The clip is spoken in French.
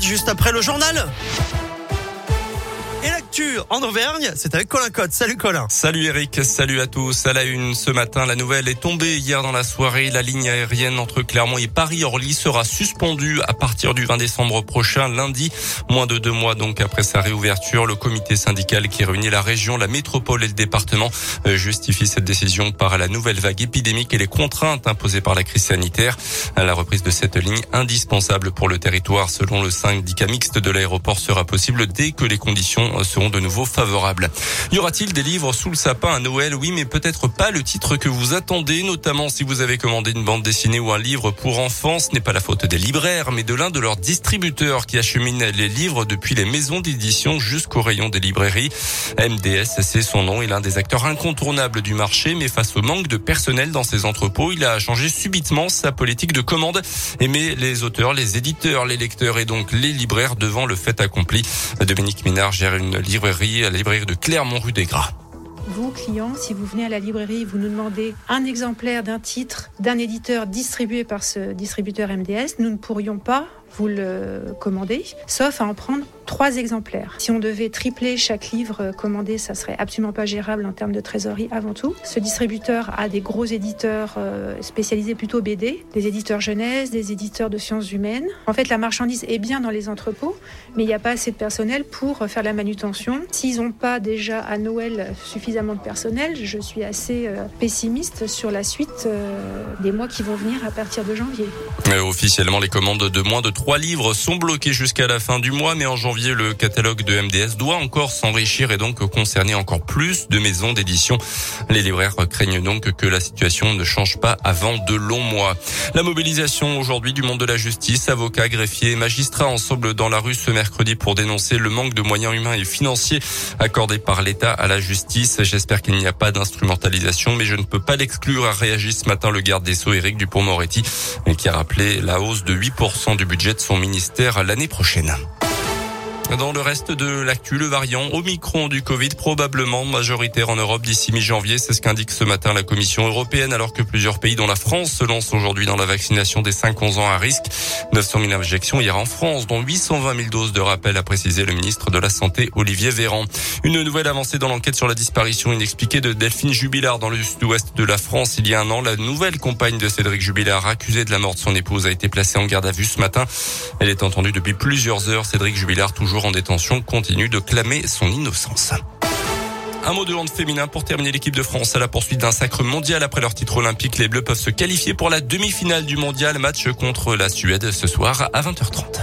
juste après le journal. Et l'actu en Auvergne, c'est avec Colin Cotte. Salut Colin. Salut Eric, salut à tous. À la une ce matin, la nouvelle est tombée hier dans la soirée. La ligne aérienne entre Clermont et Paris-Orly sera suspendue à partir du 20 décembre prochain, lundi. Moins de deux mois donc après sa réouverture, le comité syndical qui réunit la région, la métropole et le département euh, justifie cette décision par la nouvelle vague épidémique et les contraintes imposées par la crise sanitaire. La reprise de cette ligne indispensable pour le territoire, selon le syndicat mixte de l'aéroport, sera possible dès que les conditions seront de nouveau favorables. Y aura-t-il des livres sous le sapin à Noël? Oui, mais peut-être pas le titre que vous attendez, notamment si vous avez commandé une bande dessinée ou un livre pour enfants. Ce n'est pas la faute des libraires, mais de l'un de leurs distributeurs qui achemine les livres depuis les maisons d'édition jusqu'au rayon des librairies. MDS, c'est son nom. Est un des acteurs incontournables du marché, mais face au manque de personnel dans ses entrepôts, il a changé subitement sa politique de commande et met les auteurs, les éditeurs, les lecteurs et donc les libraires devant le fait accompli. Dominique Minard gère librairie, la librairie de Clermont rue des Gras. Vous, clients, si vous venez à la librairie, vous nous demandez un exemplaire d'un titre d'un éditeur distribué par ce distributeur MDS, nous ne pourrions pas vous le commander, sauf à en prendre trois exemplaires. Si on devait tripler chaque livre commandé, ça serait absolument pas gérable en termes de trésorerie avant tout. Ce distributeur a des gros éditeurs euh, spécialisés plutôt BD, des éditeurs jeunesse, des éditeurs de sciences humaines. En fait, la marchandise est bien dans les entrepôts, mais il n'y a pas assez de personnel pour faire la manutention. S'ils n'ont pas déjà à Noël suffisamment de personnel, je suis assez euh, pessimiste sur la suite euh, des mois qui vont venir à partir de janvier. Mais officiellement, les commandes de moins de trois livres sont bloquées jusqu'à la fin du mois, mais en janvier, le catalogue de MDS doit encore s'enrichir et donc concerner encore plus de maisons d'édition. Les libraires craignent donc que la situation ne change pas avant de longs mois. La mobilisation aujourd'hui du monde de la justice, avocats, greffiers, magistrats ensemble dans la rue ce mercredi pour dénoncer le manque de moyens humains et financiers accordés par l'État à la justice. J'espère qu'il n'y a pas d'instrumentalisation, mais je ne peux pas l'exclure, a réagi ce matin le garde des Sceaux Éric Dupont-Moretti, qui a rappelé la hausse de 8% du budget de son ministère l'année prochaine. Dans le reste de l'actu, le variant Omicron du Covid probablement majoritaire en Europe d'ici mi-janvier. C'est ce qu'indique ce matin la Commission européenne alors que plusieurs pays dont la France se lancent aujourd'hui dans la vaccination des 5-11 ans à risque. 900 000 injections hier en France, dont 820 000 doses de rappel, a précisé le ministre de la Santé Olivier Véran. Une nouvelle avancée dans l'enquête sur la disparition inexpliquée de Delphine Jubilard dans le sud-ouest de la France il y a un an. La nouvelle compagne de Cédric Jubilard, accusée de la mort de son épouse, a été placée en garde à vue ce matin. Elle est entendue depuis plusieurs heures. Cédric Jubilard, en détention continue de clamer son innocence. Un mot de hand féminin pour terminer l'équipe de France à la poursuite d'un sacre mondial après leur titre olympique. Les Bleus peuvent se qualifier pour la demi-finale du mondial match contre la Suède ce soir à 20h30.